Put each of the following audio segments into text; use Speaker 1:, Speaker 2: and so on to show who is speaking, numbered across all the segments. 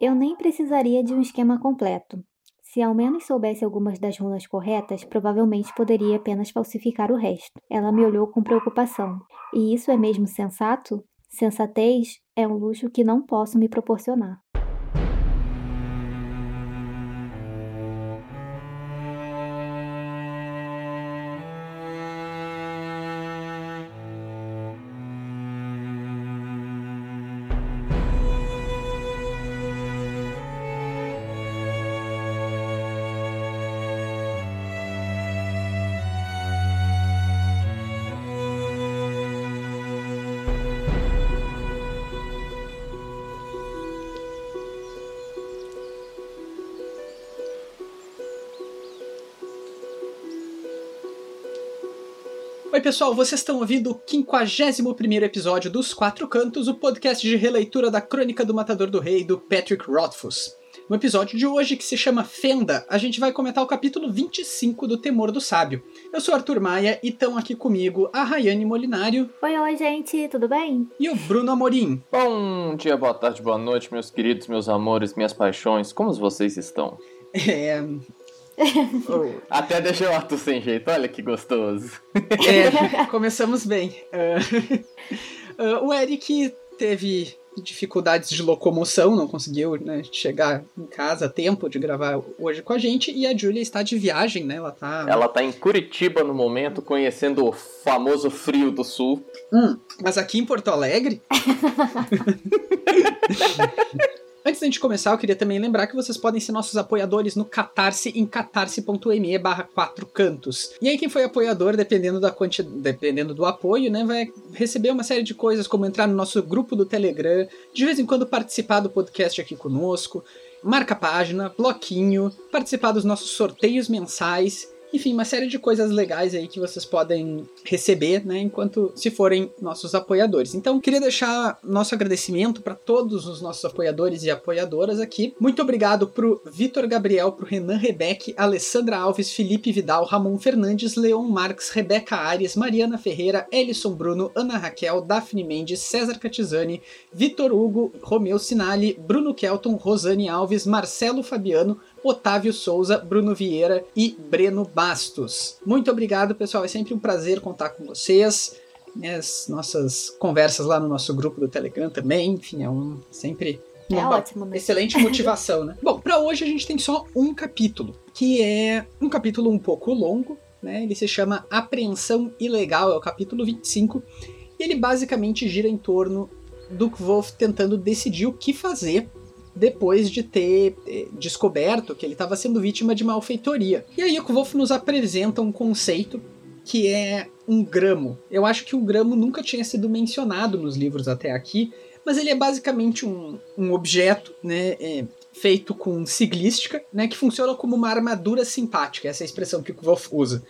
Speaker 1: Eu nem precisaria de um esquema completo. Se ao menos soubesse algumas das runas corretas, provavelmente poderia apenas falsificar o resto. Ela me olhou com preocupação. E isso é mesmo sensato? Sensatez é um luxo que não posso me proporcionar.
Speaker 2: Oi, pessoal, vocês estão ouvindo o 51 episódio dos Quatro Cantos, o podcast de releitura da Crônica do Matador do Rei, do Patrick Rothfuss. No episódio de hoje, que se chama Fenda, a gente vai comentar o capítulo 25 do Temor do Sábio. Eu sou Arthur Maia e estão aqui comigo a Rayane Molinário.
Speaker 1: Oi, oi, gente, tudo bem?
Speaker 2: E o Bruno Amorim.
Speaker 3: Bom dia, boa tarde, boa noite, meus queridos, meus amores, minhas paixões, como vocês estão?
Speaker 2: É,
Speaker 3: Até deixou o Arthur sem jeito, olha que gostoso.
Speaker 2: É, começamos bem. Uh, uh, o Eric teve dificuldades de locomoção, não conseguiu né, chegar em casa a tempo de gravar hoje com a gente, e a Julia está de viagem, né? Ela tá.
Speaker 3: Ela tá em Curitiba no momento, conhecendo o famoso frio do sul.
Speaker 2: Hum, mas aqui em Porto Alegre. Antes da gente começar, eu queria também lembrar que vocês podem ser nossos apoiadores no Catarse em catarse.me barra quatro cantos. E aí quem foi apoiador, dependendo da quantidade, dependendo do apoio, né, vai receber uma série de coisas, como entrar no nosso grupo do Telegram, de vez em quando participar do podcast aqui conosco, marca página, bloquinho, participar dos nossos sorteios mensais enfim, uma série de coisas legais aí que vocês podem receber, né, enquanto se forem nossos apoiadores. Então, queria deixar nosso agradecimento para todos os nossos apoiadores e apoiadoras aqui. Muito obrigado pro Vitor Gabriel, pro Renan Rebeck, Alessandra Alves, Felipe Vidal, Ramon Fernandes, Leon Marques, Rebeca Ares, Mariana Ferreira, Ellison Bruno, Ana Raquel, Daphne Mendes, César Catizani, Vitor Hugo, Romeu Sinali, Bruno Kelton, Rosane Alves, Marcelo Fabiano, Otávio Souza, Bruno Vieira e Breno Bastos. Muito obrigado, pessoal. É sempre um prazer contar com vocês. As nossas conversas lá no nosso grupo do Telegram também. Enfim, é um sempre
Speaker 1: é uma ótimo, né?
Speaker 2: excelente motivação, né? Bom, para hoje a gente tem só um capítulo, que é um capítulo um pouco longo, né? Ele se chama Apreensão Ilegal, é o capítulo 25, e ele basicamente gira em torno do Kvolf tentando decidir o que fazer depois de ter eh, descoberto que ele estava sendo vítima de malfeitoria. E aí o Wolf nos apresenta um conceito que é um gramo. Eu acho que o gramo nunca tinha sido mencionado nos livros até aqui, mas ele é basicamente um, um objeto, né, é, feito com siglística, né, que funciona como uma armadura simpática, essa é a expressão que o Wolf usa.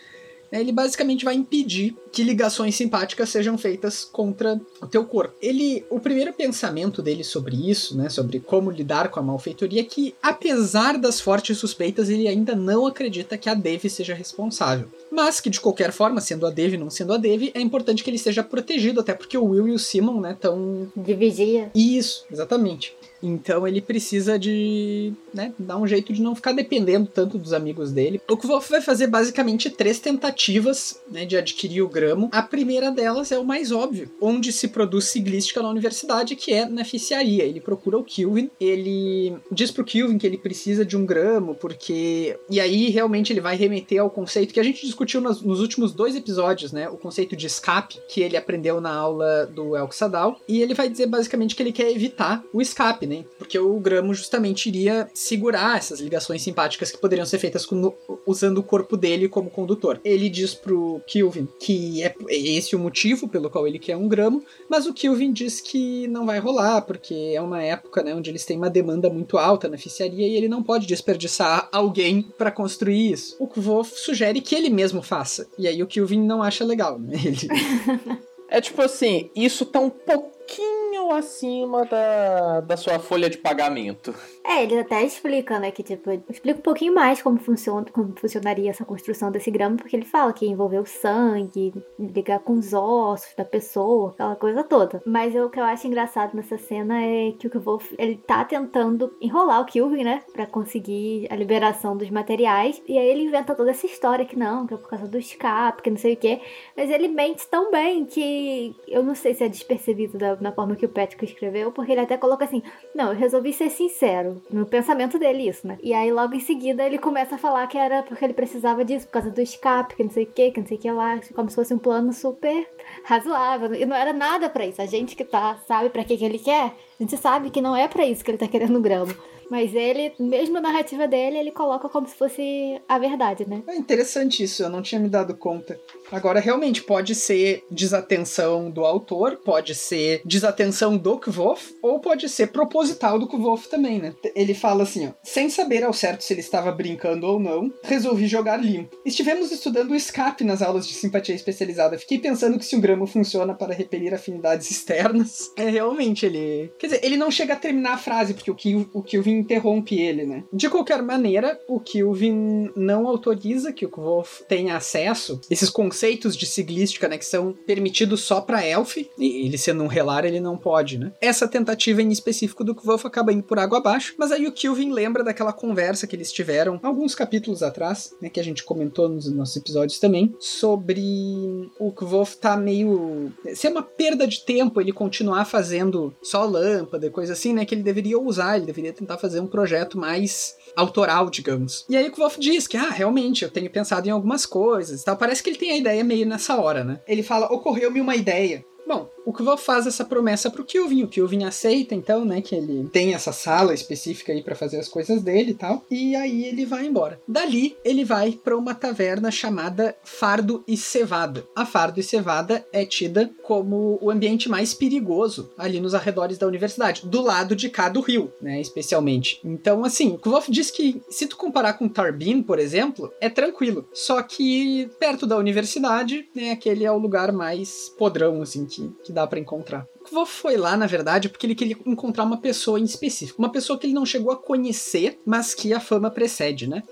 Speaker 2: Ele basicamente vai impedir que ligações simpáticas sejam feitas contra o teu corpo. Ele, o primeiro pensamento dele sobre isso, né, sobre como lidar com a malfeitoria, é que apesar das fortes suspeitas, ele ainda não acredita que a Devi seja responsável. Mas que de qualquer forma, sendo a Devi não sendo a Devi, é importante que ele seja protegido, até porque o Will e o Simon, né, estão
Speaker 1: de vigia.
Speaker 2: Isso, exatamente. Então ele precisa de, né, dar um jeito de não ficar dependendo tanto dos amigos dele. O Kvolf vai fazer basicamente três tentativas, né, de adquirir o gramo. A primeira delas é o mais óbvio, onde se produz siglística na universidade, que é na ficiaria. Ele procura o Kilvin, ele diz pro Kilvin que ele precisa de um gramo, porque... E aí realmente ele vai remeter ao conceito que a gente discutiu nos, nos últimos dois episódios, né, o conceito de escape, que ele aprendeu na aula do Elk Sadal, e ele vai dizer basicamente que ele quer evitar o escape, né, né? Porque o Gramo justamente iria segurar essas ligações simpáticas que poderiam ser feitas com, usando o corpo dele como condutor. Ele diz pro Kilvin que é, é esse o motivo pelo qual ele quer um Gramo, mas o Kilvin diz que não vai rolar, porque é uma época né, onde eles têm uma demanda muito alta na oficiaria e ele não pode desperdiçar alguém para construir isso. O Kvo sugere que ele mesmo faça. E aí o Kilvin não acha legal, né? Ele...
Speaker 3: é tipo assim, isso tá um pouquinho ou acima da, da sua folha de pagamento?
Speaker 1: É, ele até explica, né, que tipo, explica um pouquinho mais como funciona, como funcionaria essa construção desse grama, porque ele fala que envolveu sangue, ligar com os ossos da pessoa, aquela coisa toda. Mas o que eu acho engraçado nessa cena é que o Wolf, ele tá tentando enrolar o Kilvin, né, para conseguir a liberação dos materiais, e aí ele inventa toda essa história que não, que é por causa do escape, que não sei o quê, mas ele mente tão bem que eu não sei se é despercebido da, na forma que o Patrick escreveu, porque ele até coloca assim: "Não, eu resolvi ser sincero" no pensamento dele isso, né? E aí logo em seguida ele começa a falar que era porque ele precisava disso, por causa do escape, que não sei o que, que não sei o que lá, como se fosse um plano super razoável. E não era nada para isso. A gente que tá, sabe para que, que ele quer, a gente sabe que não é para isso que ele tá querendo o gramo. Mas ele, mesmo a narrativa dele, ele coloca como se fosse a verdade, né?
Speaker 2: É interessante isso, eu não tinha me dado conta. Agora, realmente, pode ser desatenção do autor, pode ser desatenção do Kvof, ou pode ser proposital do Kvof também, né? Ele fala assim, ó, sem saber ao certo se ele estava brincando ou não, resolvi jogar limpo. Estivemos estudando o escape nas aulas de simpatia especializada. Fiquei pensando que se o gramo funciona para repelir afinidades externas, é realmente ele... Quer dizer, ele não chega a terminar a frase, porque o que o Kilvin interrompe ele, né? De qualquer maneira, o Kilvin não autoriza que o Kvof tenha acesso esses conceitos de siglística, né, que são permitidos só para Elf, e ele sendo um relar, ele não pode, né? Essa tentativa em específico do Kvof acaba indo por água abaixo, mas aí o Kilvin lembra daquela conversa que eles tiveram alguns capítulos atrás, né, que a gente comentou nos nossos episódios também, sobre o Kvof tá meio... ser uma perda de tempo ele continuar fazendo só lâmpada coisa assim, né, que ele deveria usar, ele deveria tentar fazer um projeto mais autoral, digamos. E aí o Wolf diz que, ah, realmente, eu tenho pensado em algumas coisas tal. Parece que ele tem a ideia meio nessa hora, né? Ele fala, ocorreu-me uma ideia. Bom, o Kval faz essa promessa pro Kilvin, o Kilvin aceita então, né, que ele tem essa sala específica aí para fazer as coisas dele e tal, e aí ele vai embora. Dali, ele vai para uma taverna chamada Fardo e Cevada. A Fardo e Cevada é tida como o ambiente mais perigoso ali nos arredores da universidade, do lado de cá do rio, né, especialmente. Então, assim, o Kvolf diz que se tu comparar com Tarbin, por exemplo, é tranquilo, só que perto da universidade, né, aquele é o lugar mais podrão, assim, que, que dá para encontrar. O Kvo foi lá, na verdade, porque ele queria encontrar uma pessoa em específico. Uma pessoa que ele não chegou a conhecer, mas que a fama precede, né?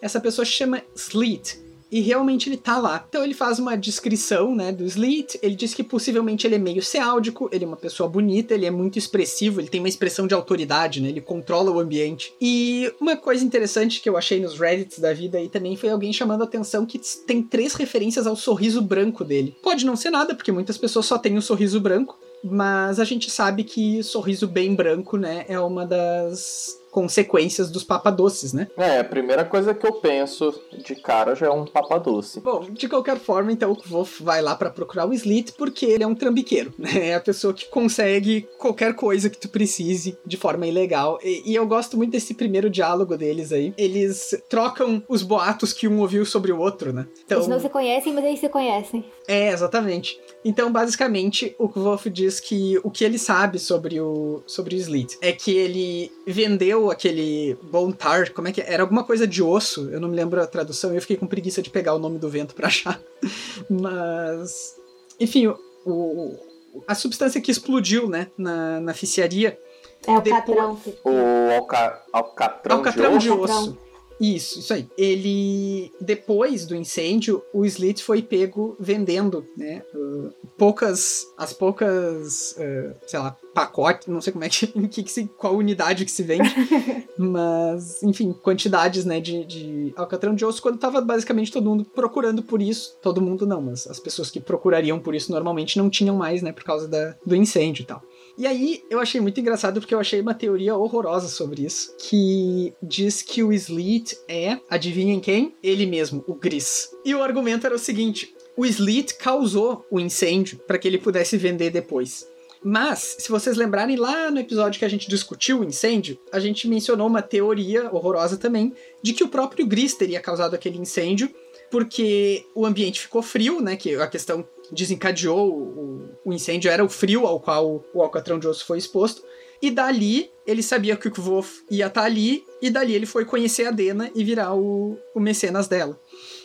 Speaker 2: Essa pessoa se chama Sleet, e realmente ele tá lá. Então ele faz uma descrição, né, do Sleet. Ele diz que possivelmente ele é meio ceáldico, ele é uma pessoa bonita, ele é muito expressivo, ele tem uma expressão de autoridade, né? Ele controla o ambiente. E uma coisa interessante que eu achei nos Reddits da vida aí também foi alguém chamando a atenção que tem três referências ao sorriso branco dele. Pode não ser nada, porque muitas pessoas só têm o um sorriso branco, mas a gente sabe que sorriso bem branco, né, é uma das consequências dos papadoces, né?
Speaker 3: É, a primeira coisa que eu penso de cara já é um papadoce.
Speaker 2: Bom, de qualquer forma, então o Wolf vai lá para procurar o Slit porque ele é um trambiqueiro, né? É a pessoa que consegue qualquer coisa que tu precise de forma ilegal. E, e eu gosto muito desse primeiro diálogo deles aí. Eles trocam os boatos que um ouviu sobre o outro, né?
Speaker 1: Então, eles não se conhecem, mas eles se conhecem.
Speaker 2: É, exatamente. Então, basicamente, o Wolf diz que o que ele sabe sobre o, sobre o Slit é que ele vendeu aquele Bontar, como é que é? Era alguma coisa de osso, eu não me lembro a tradução, eu fiquei com preguiça de pegar o nome do vento para achar. Mas. Enfim, o, o, a substância que explodiu, né, na, na ficiaria.
Speaker 1: É o depois... catrão.
Speaker 3: O alca, alcatrão,
Speaker 2: alcatrão
Speaker 3: de
Speaker 2: osso. De osso. Isso, isso aí. Ele, depois do incêndio, o Slit foi pego vendendo, né? Uh, poucas, as poucas, uh, sei lá, pacotes, não sei como é que, que, que se, qual unidade que se vende, mas, enfim, quantidades, né, de, de alcatrão de osso, quando tava basicamente todo mundo procurando por isso, todo mundo não, mas as pessoas que procurariam por isso normalmente não tinham mais, né, por causa da, do incêndio e tal. E aí eu achei muito engraçado porque eu achei uma teoria horrorosa sobre isso, que diz que o Sleet é, adivinhem quem? Ele mesmo, o Gris. E o argumento era o seguinte: o Sleet causou o incêndio para que ele pudesse vender depois. Mas, se vocês lembrarem lá no episódio que a gente discutiu o incêndio, a gente mencionou uma teoria horrorosa também de que o próprio Gris teria causado aquele incêndio porque o ambiente ficou frio, né? Que a questão desencadeou o, o incêndio era o frio ao qual o alcatrão de osso foi exposto. E dali ele sabia que o Kvof ia estar tá ali, e dali ele foi conhecer a Dena e virar o, o mecenas dela.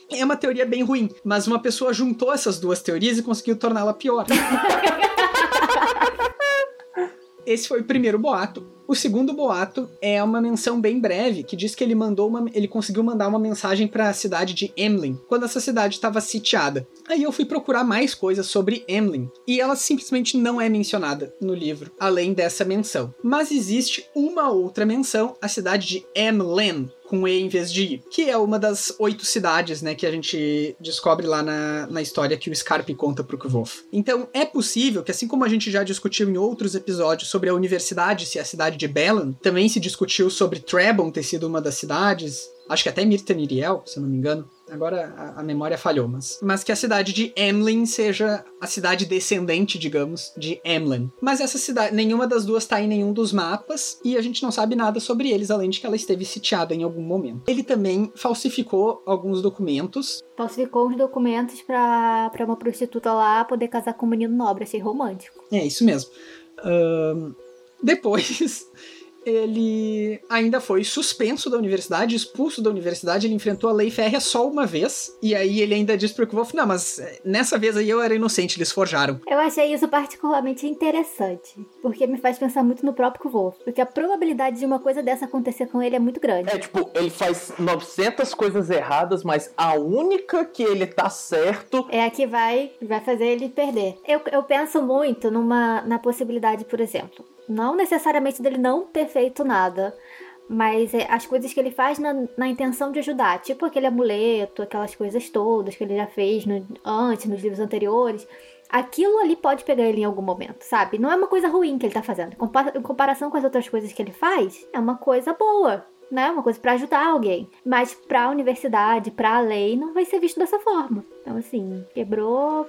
Speaker 2: É uma teoria bem ruim, mas uma pessoa juntou essas duas teorias e conseguiu torná-la pior. esse foi o primeiro boato. O segundo boato é uma menção bem breve que diz que ele mandou uma, ele conseguiu mandar uma mensagem para a cidade de Emlyn quando essa cidade estava sitiada. Aí eu fui procurar mais coisas sobre Emlyn e ela simplesmente não é mencionada no livro, além dessa menção. Mas existe uma outra menção, a cidade de Emlyn, com E em vez de I, que é uma das oito cidades, né, que a gente descobre lá na, na história que o Scarpe conta pro Kvolf. Então, é possível que, assim como a gente já discutiu em outros episódios sobre a universidade, se é a cidade de Belan, também se discutiu sobre Trebon ter sido uma das cidades, acho que até Mirta Miriel, se eu não me engano. Agora a, a, memória falhou, mas. Mas que a cidade de Emlyn seja a cidade descendente, digamos, de Emlyn. Mas essa cidade, nenhuma das duas está em nenhum dos mapas e a gente não sabe nada sobre eles, além de que ela esteve sitiada em algum momento. Ele também falsificou alguns documentos.
Speaker 1: Falsificou uns documentos para uma prostituta lá poder casar com um menino nobre, achei romântico.
Speaker 2: É, isso mesmo. Depois ele ainda foi suspenso da universidade, expulso da universidade, ele enfrentou a lei férrea só uma vez, e aí ele ainda disse pro Wolf, não, mas eh, nessa vez aí eu era inocente, eles forjaram.
Speaker 1: Eu achei isso particularmente interessante, porque me faz pensar muito no próprio Wolf, porque a probabilidade de uma coisa dessa acontecer com ele é muito grande.
Speaker 3: É, tipo, ele faz 900 coisas erradas, mas a única que ele tá certo...
Speaker 1: É a que vai, vai fazer ele perder. Eu, eu penso muito numa, na possibilidade, por exemplo, não necessariamente dele não ter feito nada, mas é, as coisas que ele faz na, na, intenção de ajudar, tipo aquele amuleto, aquelas coisas todas que ele já fez no, antes, nos livros anteriores. Aquilo ali pode pegar ele em algum momento, sabe? Não é uma coisa ruim que ele tá fazendo. Em comparação com as outras coisas que ele faz, é uma coisa boa né? Uma coisa para ajudar alguém. Mas para a universidade, para a lei, não vai ser visto dessa forma. Então, assim, quebrou,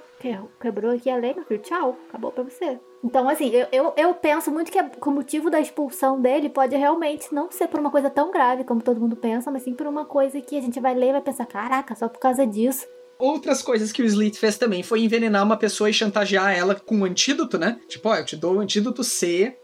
Speaker 1: quebrou aqui a lei, meu filho, tchau, acabou pra você. Então, assim, eu, eu, eu penso muito que, o motivo da expulsão dele pode realmente não ser por uma coisa tão grave como todo mundo pensa, mas sim por uma coisa que a gente vai ler e vai pensar, caraca, só por causa disso
Speaker 2: outras coisas que o Slit fez também foi envenenar uma pessoa e chantagear ela com um antídoto, né? Tipo, ó, eu te dou o antídoto C.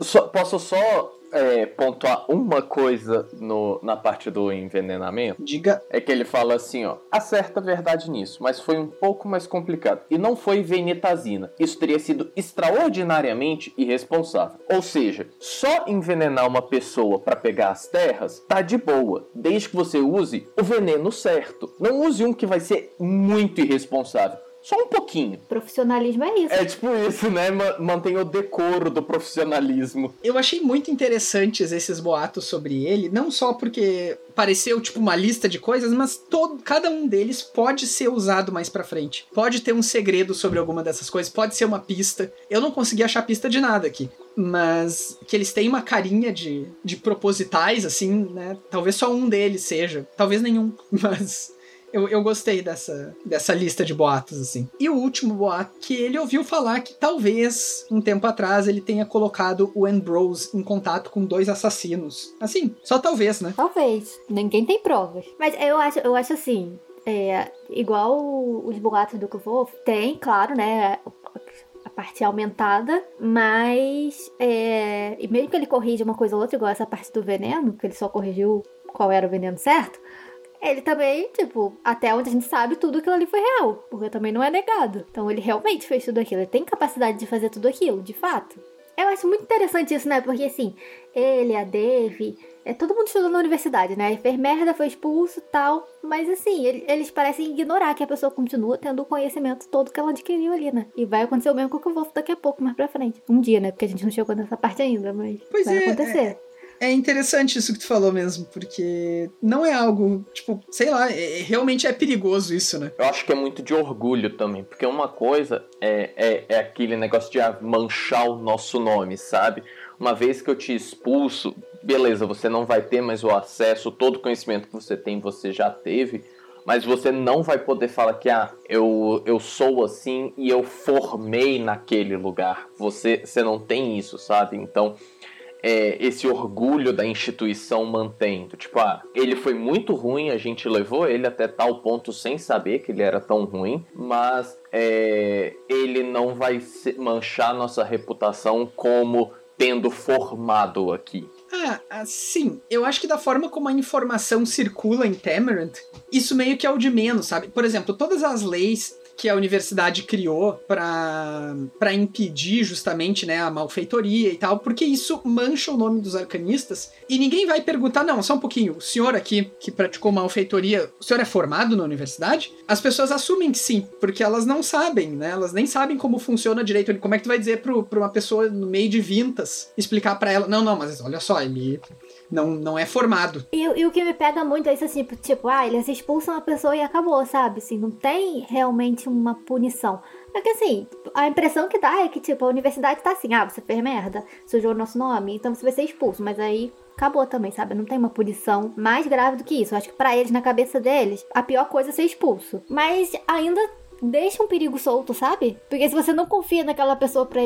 Speaker 3: Só, posso só é, pontuar uma coisa no, na parte do envenenamento?
Speaker 2: Diga.
Speaker 3: É que ele fala assim, ó. Há certa verdade nisso, mas foi um pouco mais complicado. E não foi venetazina. Isso teria sido extraordinariamente irresponsável. Ou seja, só envenenar uma pessoa para pegar as terras tá de boa, desde que você use o veneno certo. Não use um que vai ser muito irresponsável. Só um pouquinho.
Speaker 1: Profissionalismo é isso.
Speaker 3: É tipo isso, né? Mantém o decoro do profissionalismo.
Speaker 2: Eu achei muito interessantes esses boatos sobre ele, não só porque pareceu tipo uma lista de coisas, mas todo, cada um deles pode ser usado mais para frente. Pode ter um segredo sobre alguma dessas coisas, pode ser uma pista. Eu não consegui achar pista de nada aqui. Mas que eles têm uma carinha de, de propositais, assim, né? Talvez só um deles seja. Talvez nenhum. Mas eu, eu gostei dessa, dessa lista de boatos, assim. E o último boato, que ele ouviu falar que talvez, um tempo atrás, ele tenha colocado o Ambrose em contato com dois assassinos. Assim, só talvez, né?
Speaker 1: Talvez. Ninguém tem provas. Mas eu acho, eu acho assim, é, igual os boatos do Kvolf, tem, claro, né, a parte aumentada, mas é, e mesmo que ele corrija uma coisa ou outra, igual essa parte do veneno, que ele só corrigiu qual era o veneno certo, ele também, tipo, até onde a gente sabe, tudo aquilo ali foi real. Porque também não é negado. Então ele realmente fez tudo aquilo. Ele tem capacidade de fazer tudo aquilo, de fato. Eu acho muito interessante isso, né? Porque assim, ele, a Dave, é, todo mundo estudou na universidade, né? Fez merda, foi expulso e tal. Mas assim, ele, eles parecem ignorar que a pessoa continua tendo o conhecimento todo que ela adquiriu ali, né? E vai acontecer o mesmo com o que eu vou daqui a pouco, mais pra frente. Um dia, né? Porque a gente não chegou nessa parte ainda, mas pois vai é, acontecer. É
Speaker 2: é interessante isso que tu falou mesmo, porque não é algo, tipo, sei lá, é, é, realmente é perigoso isso, né?
Speaker 3: Eu acho que é muito de orgulho também, porque uma coisa é, é, é aquele negócio de manchar o nosso nome, sabe? Uma vez que eu te expulso, beleza, você não vai ter mais o acesso, todo o conhecimento que você tem, você já teve, mas você não vai poder falar que ah, eu, eu sou assim e eu formei naquele lugar. Você, você não tem isso, sabe? Então, é, esse orgulho da instituição mantendo. Tipo, ah, ele foi muito ruim, a gente levou ele até tal ponto sem saber que ele era tão ruim, mas é, ele não vai manchar nossa reputação como tendo formado aqui.
Speaker 2: Ah, sim. Eu acho que da forma como a informação circula em Tamarant, isso meio que é o de menos, sabe? Por exemplo, todas as leis que a universidade criou para impedir justamente né, a malfeitoria e tal, porque isso mancha o nome dos arcanistas e ninguém vai perguntar, não, só um pouquinho, o senhor aqui que praticou malfeitoria, o senhor é formado na universidade? As pessoas assumem que sim, porque elas não sabem, né? Elas nem sabem como funciona direito. Como é que tu vai dizer para uma pessoa no meio de vintas explicar para ela, não, não, mas olha só, ele não, não é formado.
Speaker 1: E, e, o que me pega muito é isso assim, tipo, ah, eles expulsam a pessoa e acabou, sabe? Assim, não tem realmente uma punição. Porque assim, a impressão que dá é que, tipo, a universidade tá assim, ah, você fez merda, sujou o nosso nome, então você vai ser expulso. Mas aí acabou também, sabe? Não tem uma punição mais grave do que isso. Eu acho que para eles, na cabeça deles, a pior coisa é ser expulso. Mas ainda deixa um perigo solto, sabe? Porque se você não confia naquela pessoa pra,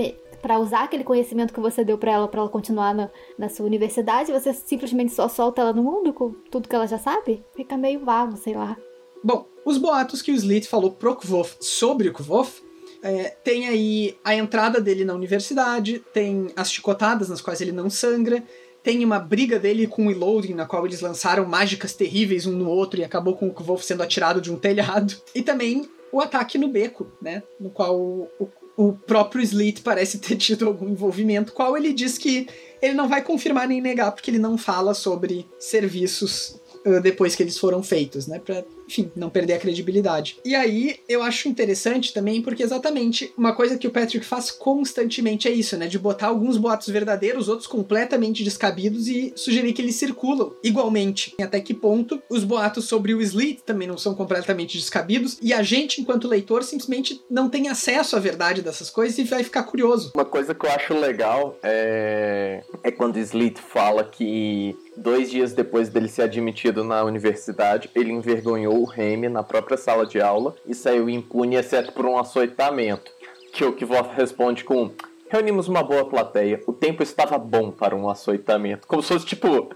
Speaker 1: para usar aquele conhecimento que você deu para ela para ela continuar na, na, sua universidade, você simplesmente só solta ela no mundo com tudo que ela já sabe? Fica meio vago, sei lá.
Speaker 2: Bom, os boatos que o Slit falou pro Kvof sobre o Kvof é, tem aí a entrada dele na universidade, tem as chicotadas nas quais ele não sangra, tem uma briga dele com o Eloding, na qual eles lançaram mágicas terríveis um no outro e acabou com o Kvof sendo atirado de um telhado. E também o ataque no beco, né? No qual o, o próprio Slit parece ter tido algum envolvimento, qual ele diz que ele não vai confirmar nem negar, porque ele não fala sobre serviços depois que eles foram feitos, né? Pra enfim, não perder a credibilidade. E aí eu acho interessante também porque exatamente uma coisa que o Patrick faz constantemente é isso, né? De botar alguns boatos verdadeiros, outros completamente descabidos e sugerir que eles circulam igualmente. E até que ponto os boatos sobre o Slit também não são completamente descabidos e a gente, enquanto leitor, simplesmente não tem acesso à verdade dessas coisas e vai ficar curioso.
Speaker 3: Uma coisa que eu acho legal é, é quando o Slit fala que dois dias depois dele ser admitido na universidade, ele envergonhou o Remy na própria sala de aula e saiu impune, exceto por um açoitamento. Que o Kvoth responde com: Reunimos uma boa plateia, o tempo estava bom para um açoitamento. Como se fosse tipo: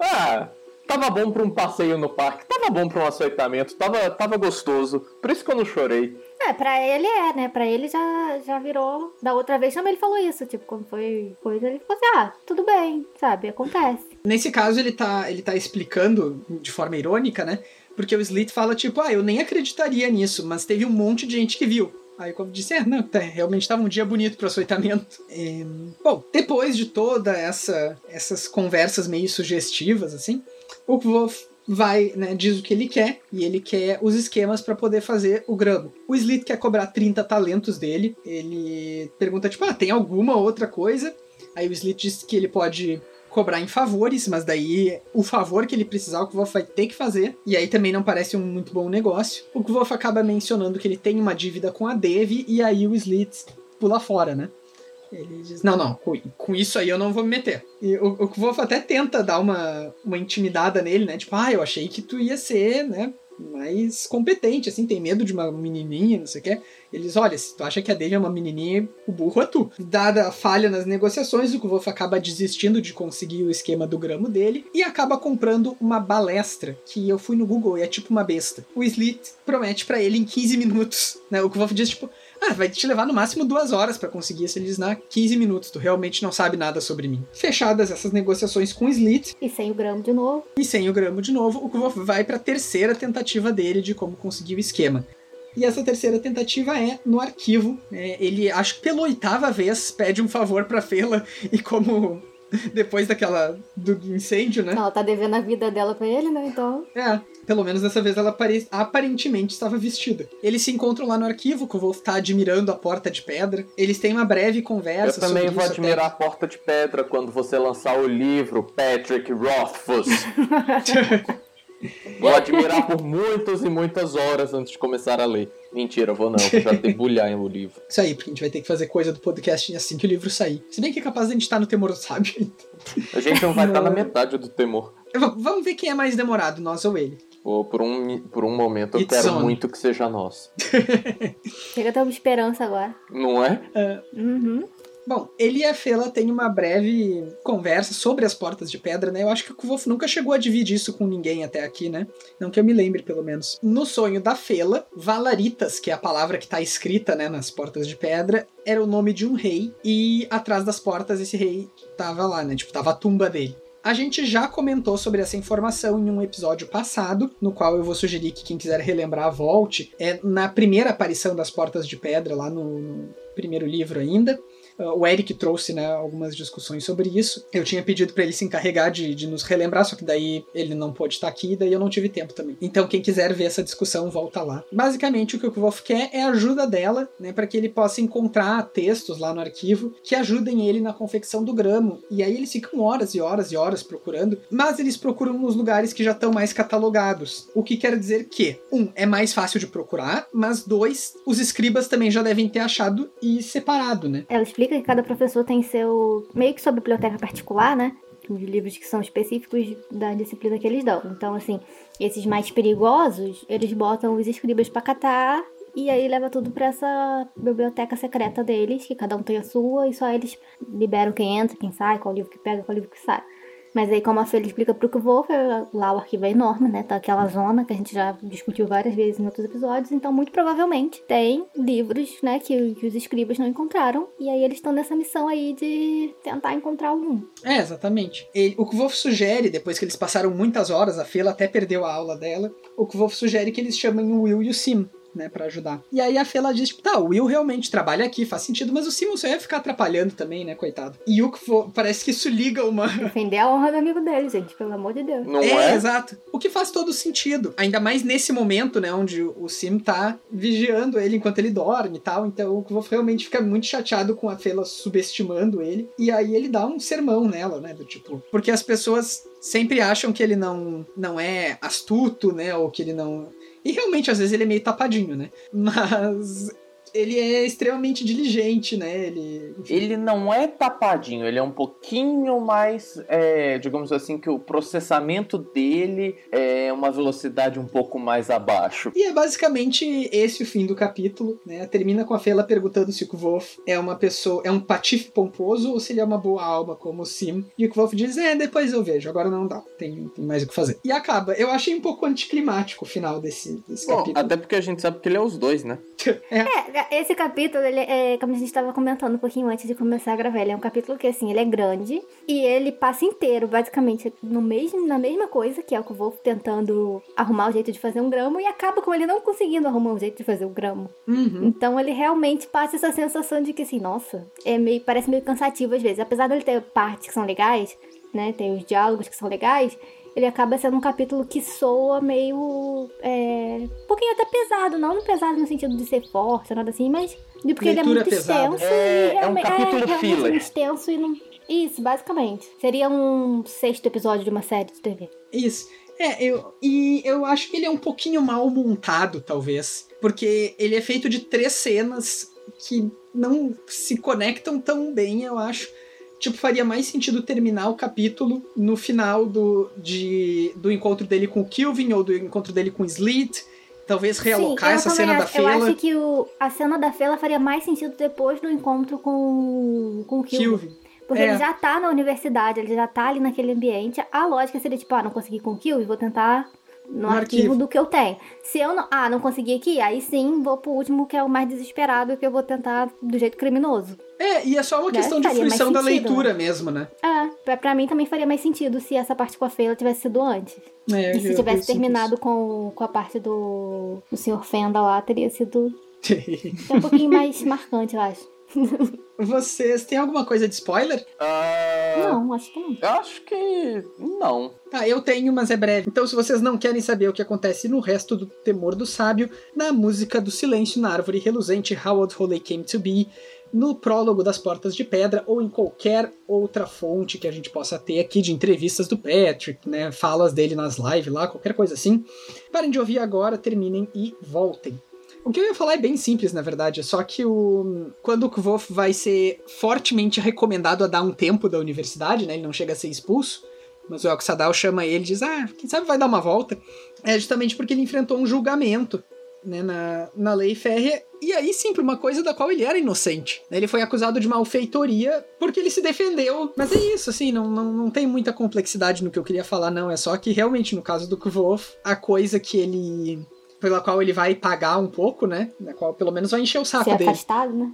Speaker 3: Ah, tava bom para um passeio no parque, tava bom para um açoitamento, tava, tava gostoso, por isso que eu não chorei.
Speaker 1: É, pra ele é, né? Pra ele já, já virou. Da outra vez também ele falou isso, tipo, quando foi coisa, ele falou assim: ah, tudo bem, sabe? Acontece.
Speaker 2: Nesse caso, ele tá, ele tá explicando de forma irônica, né? Porque o Slit fala, tipo, ah, eu nem acreditaria nisso, mas teve um monte de gente que viu. Aí eu disse, é, não, tá, realmente estava um dia bonito para açoitamento. É, bom, depois de toda essa essas conversas meio sugestivas, assim, o Wolf vai, né, diz o que ele quer, e ele quer os esquemas para poder fazer o gramo. O Slit quer cobrar 30 talentos dele, ele pergunta, tipo, ah, tem alguma outra coisa? Aí o Slit diz que ele pode cobrar em favores, mas daí o favor que ele precisar, o Kvolf vai ter que fazer. E aí também não parece um muito bom negócio. O Kvolf acaba mencionando que ele tem uma dívida com a Dev, e aí o Slits pula fora, né? Ele diz: Não, não, com, com isso aí eu não vou me meter. E o, o Kvolf até tenta dar uma, uma intimidada nele, né? Tipo, ah, eu achei que tu ia ser, né? mais competente, assim, tem medo de uma menininha, não sei o que. Eles, olha, se tu acha que a Dave é uma menininha, o burro é tu. Dada a falha nas negociações, o Kvolf acaba desistindo de conseguir o esquema do gramo dele e acaba comprando uma balestra, que eu fui no Google e é tipo uma besta. O Slit promete para ele em 15 minutos, né? O Kvolf diz, tipo, ah, vai te levar no máximo duas horas para conseguir esse Elisnar 15 minutos. Tu realmente não sabe nada sobre mim. Fechadas essas negociações com o Slit.
Speaker 1: E sem o gramo de novo.
Speaker 2: E sem o gramo de novo, o Kvolf vai para a terceira tentativa dele de como conseguir o esquema. E essa terceira tentativa é no arquivo. É, ele, acho que pela oitava vez, pede um favor pra Fela e como depois daquela do incêndio, né?
Speaker 1: Ela tá devendo a vida dela pra ele, né? Então.
Speaker 2: É. Pelo menos dessa vez ela apare... aparentemente estava vestida. Eles se encontram lá no arquivo, que o Wolf tá admirando a porta de pedra. Eles têm uma breve conversa.
Speaker 3: Eu também vou admirar até... a porta de pedra quando você lançar o livro Patrick Rothfuss. Vou admirar por muitas e muitas horas antes de começar a ler. Mentira, vou não, vou já debulhar o livro.
Speaker 2: Isso aí, porque a gente vai ter que fazer coisa do podcast assim que o livro sair. Se bem que é capaz de a gente estar no Temor Sábio.
Speaker 3: A gente não vai estar na metade do Temor.
Speaker 2: Vamos ver quem é mais demorado, nós ou ele.
Speaker 3: Pô, por um, por um momento eu It's quero on. muito que seja nós.
Speaker 1: Chega a ter uma esperança agora.
Speaker 3: Não é?
Speaker 1: Uh, uhum.
Speaker 2: Bom, ele e a Fela têm uma breve conversa sobre as portas de pedra, né? Eu acho que o Kvolf nunca chegou a dividir isso com ninguém até aqui, né? Não que eu me lembre, pelo menos. No sonho da Fela, Valaritas, que é a palavra que tá escrita, né, nas portas de pedra, era o nome de um rei, e atrás das portas esse rei tava lá, né? Tipo, tava a tumba dele. A gente já comentou sobre essa informação em um episódio passado, no qual eu vou sugerir que quem quiser relembrar volte. É na primeira aparição das Portas de Pedra, lá no, no primeiro livro ainda. Uh, o Eric trouxe né, algumas discussões sobre isso. Eu tinha pedido para ele se encarregar de, de, nos relembrar, só que daí ele não pôde estar aqui, daí eu não tive tempo também. Então, quem quiser ver essa discussão, volta lá. Basicamente, o que o Wolf quer é a ajuda dela, né, para que ele possa encontrar textos lá no arquivo que ajudem ele na confecção do gramo. E aí eles ficam horas e horas e horas procurando, mas eles procuram nos lugares que já estão mais catalogados. O que quer dizer que, um, é mais fácil de procurar, mas dois, os escribas também já devem ter achado e separado, né?
Speaker 1: Ela explica que cada professor tem seu. meio que sua biblioteca particular, né? De livros que são específicos da disciplina que eles dão. Então, assim, esses mais perigosos, eles botam os escribas para catar e aí leva tudo para essa biblioteca secreta deles, que cada um tem a sua, e só eles liberam quem entra, quem sai, qual livro que pega, qual livro que sai. Mas aí, como a Fê explica pro Kvolf, lá o arquivo é enorme, né? Tá aquela zona que a gente já discutiu várias vezes em outros episódios. Então, muito provavelmente, tem livros, né, que, que os escribas não encontraram. E aí eles estão nessa missão aí de tentar encontrar algum.
Speaker 2: É, exatamente. O Kvolf sugere, depois que eles passaram muitas horas, a Fela até perdeu a aula dela, o Kvolf sugere que eles chamem o Will e o Sim né, para ajudar. E aí a Fela diz, tipo, tá, o Will realmente trabalha aqui, faz sentido, mas o Simon só ia ficar atrapalhando também, né, coitado. E o que parece que isso liga uma...
Speaker 1: Defender a honra do amigo dele, gente, pelo amor de Deus.
Speaker 2: Não é, é, exato. O que faz todo sentido, ainda mais nesse momento, né, onde o Sim tá vigiando ele enquanto ele dorme e tal, então o Kvolf realmente fica muito chateado com a Fela subestimando ele, e aí ele dá um sermão nela, né, do tipo, porque as pessoas sempre acham que ele não, não é astuto, né, ou que ele não e realmente, às vezes, ele é meio tapadinho, né? Mas ele é extremamente diligente, né? Ele,
Speaker 3: ele não é tapadinho, ele é um pouquinho mais, é, digamos assim, que o processamento dele é uma velocidade um pouco mais abaixo.
Speaker 2: E é basicamente esse o fim do capítulo, né? Termina com a Fela perguntando se o Kvolf é uma pessoa, é um patife pomposo ou se ele é uma boa alma, como o Sim. E o Kvolf diz, é, depois eu vejo, agora não dá, tem, tem mais o que fazer. E acaba. Eu achei um pouco anticlimático o final desse, desse Bom, capítulo.
Speaker 3: Até porque a gente sabe que ele é os dois, né?
Speaker 1: é. é esse capítulo, ele é, como a gente estava comentando um pouquinho antes de começar a gravar, ele é um capítulo que, assim, ele é grande e ele passa inteiro, basicamente, no mesmo, na mesma coisa, que é o que o Wolf tentando arrumar o jeito de fazer um gramo e acaba com ele não conseguindo arrumar um jeito de fazer o um gramo.
Speaker 2: Uhum.
Speaker 1: Então ele realmente passa essa sensação de que, assim, nossa, é meio, parece meio cansativo às vezes. Apesar dele ter partes que são legais, né, tem os diálogos que são legais, ele acaba sendo um capítulo que soa meio. É, um pouquinho até pesado, não pesado no sentido de ser forte, nada assim, mas de porque Leitura ele é muito pesada. extenso
Speaker 3: é, e é um capítulo é, filler.
Speaker 1: extenso e não. Isso, basicamente. Seria um sexto episódio de uma série de TV.
Speaker 2: Isso. É, eu, e eu acho que ele é um pouquinho mal montado, talvez. Porque ele é feito de três cenas que não se conectam tão bem, eu acho tipo, faria mais sentido terminar o capítulo no final do, de, do encontro dele com o Kilvin ou do encontro dele com o Slit. Talvez realocar Sim, essa cena
Speaker 1: acho,
Speaker 2: da Fela.
Speaker 1: Eu acho que o, a cena da Fela faria mais sentido depois do encontro com, com o Kilvin. Kilvin. Porque é. ele já tá na universidade, ele já tá ali naquele ambiente. A lógica seria, tipo, ah, não consegui com o Kilvin, vou tentar no, no arquivo, arquivo, do que eu tenho. Se eu não. Ah, não consegui aqui, aí sim vou pro último, que é o mais desesperado, que eu vou tentar do jeito criminoso.
Speaker 2: É, e é só uma né? questão de fruição da leitura mesmo, né?
Speaker 1: É, pra, pra mim também faria mais sentido se essa parte com a Feila tivesse sido antes. É, e se tivesse terminado com, com a parte do, do Sr. Fenda lá, teria sido um pouquinho mais marcante, eu acho.
Speaker 2: Vocês têm alguma coisa de spoiler?
Speaker 3: Uh...
Speaker 1: Não, acho que não. Eu
Speaker 3: acho que não.
Speaker 2: Tá, eu tenho, mas é breve. Então, se vocês não querem saber o que acontece no resto do Temor do Sábio, na música do Silêncio na Árvore Reluzente, How Old Holy Came to Be, no prólogo das Portas de Pedra ou em qualquer outra fonte que a gente possa ter aqui de entrevistas do Patrick, né, falas dele nas lives lá, qualquer coisa assim. Parem de ouvir agora, terminem e voltem. O que eu ia falar é bem simples, na verdade, só que o quando o Kvof vai ser fortemente recomendado a dar um tempo da universidade, né, ele não chega a ser expulso, mas o Elk Sadal chama ele e diz, ah, quem sabe vai dar uma volta, é justamente porque ele enfrentou um julgamento né, na, na lei férrea. E aí, sim, por uma coisa da qual ele era inocente. Ele foi acusado de malfeitoria porque ele se defendeu. Mas é isso, assim, não, não, não tem muita complexidade no que eu queria falar, não. É só que realmente, no caso do Kvolf, a coisa que ele. Pela qual ele vai pagar um pouco, né? Na qual pelo menos vai encher o saco
Speaker 1: Ser
Speaker 2: dele.
Speaker 1: afastado, né?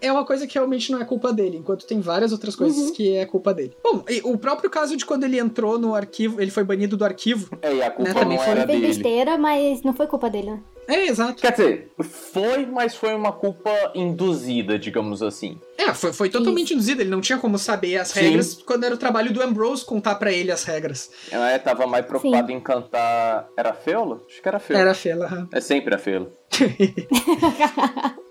Speaker 2: é. uma coisa que realmente não é culpa dele, enquanto tem várias outras coisas uhum. que é culpa dele. Bom, o próprio caso de quando ele entrou no arquivo, ele foi banido do arquivo.
Speaker 3: É, e a culpa né, também não foi era dele.
Speaker 1: besteira, mas não foi culpa dele, né?
Speaker 2: É, exato.
Speaker 3: Quer dizer, foi, mas foi uma culpa induzida, digamos assim.
Speaker 2: É, foi, foi totalmente Isso. induzida. Ele não tinha como saber as regras Sim. quando era o trabalho do Ambrose contar para ele as regras.
Speaker 3: Ela é, tava mais preocupado Sim. em cantar. Era Feula? Acho que era Feula.
Speaker 2: Era Feula.
Speaker 3: É sempre a Feula.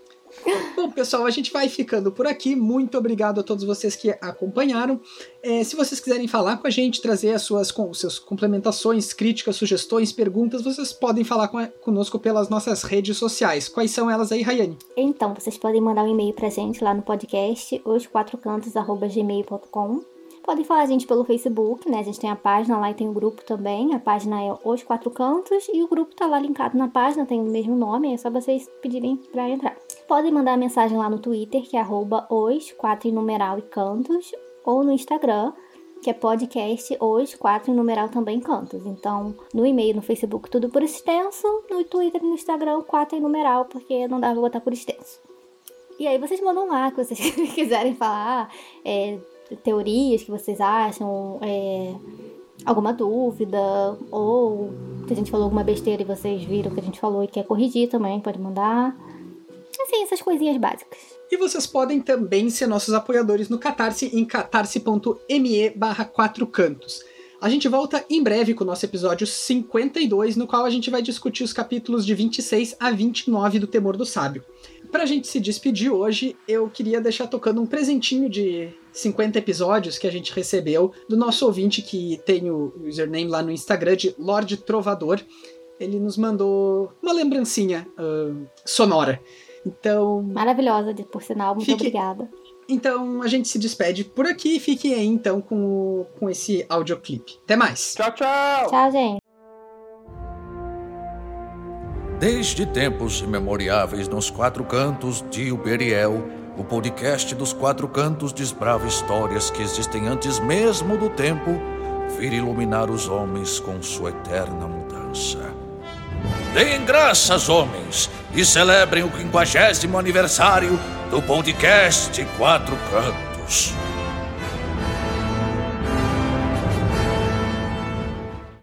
Speaker 2: Bom, pessoal, a gente vai ficando por aqui. Muito obrigado a todos vocês que acompanharam. É, se vocês quiserem falar com a gente, trazer as suas, com, suas complementações, críticas, sugestões, perguntas, vocês podem falar com conosco pelas nossas redes sociais. Quais são elas aí, Rayane?
Speaker 1: Então, vocês podem mandar um e-mail pra gente lá no podcast, osquatrocantos.gmail.com Podem falar a gente pelo Facebook, né? A gente tem a página lá e tem o grupo também. A página é Os Quatro Cantos e o grupo tá lá linkado na página, tem o mesmo nome, é só vocês pedirem para entrar. Podem mandar mensagem lá no Twitter, que é arroba os quatro numeral e cantos, ou no Instagram, que é podcast os quatro numeral também cantos. Então, no e-mail, no Facebook, tudo por extenso, no Twitter e no Instagram, quatro numeral, porque não dá pra botar por extenso. E aí vocês mandam lá, que vocês quiserem falar, é, teorias que vocês acham, é, alguma dúvida, ou que a gente falou alguma besteira e vocês viram que a gente falou e quer corrigir também, pode mandar. Assim, essas coisinhas básicas.
Speaker 2: E vocês podem também ser nossos apoiadores no Catarse em catarse.me barra quatro cantos. A gente volta em breve com o nosso episódio 52, no qual a gente vai discutir os capítulos de 26 a 29 do Temor do Sábio. Pra gente se despedir hoje, eu queria deixar tocando um presentinho de 50 episódios que a gente recebeu do nosso ouvinte que tem o username lá no Instagram de Lorde Trovador. Ele nos mandou uma lembrancinha uh, sonora. Então.
Speaker 1: Maravilhosa, por sinal, muito fique... obrigada.
Speaker 2: Então a gente se despede por aqui. Fiquem aí então com, com esse audioclipe. Até mais.
Speaker 3: Tchau, tchau.
Speaker 1: Tchau, gente.
Speaker 4: Desde tempos imemoriáveis nos quatro cantos de Uberiel, o podcast dos quatro cantos desbrava histórias que existem antes mesmo do tempo vir iluminar os homens com sua eterna mudança. Deem graças, homens, e celebrem o quinquagésimo aniversário do podcast Quatro Cantos.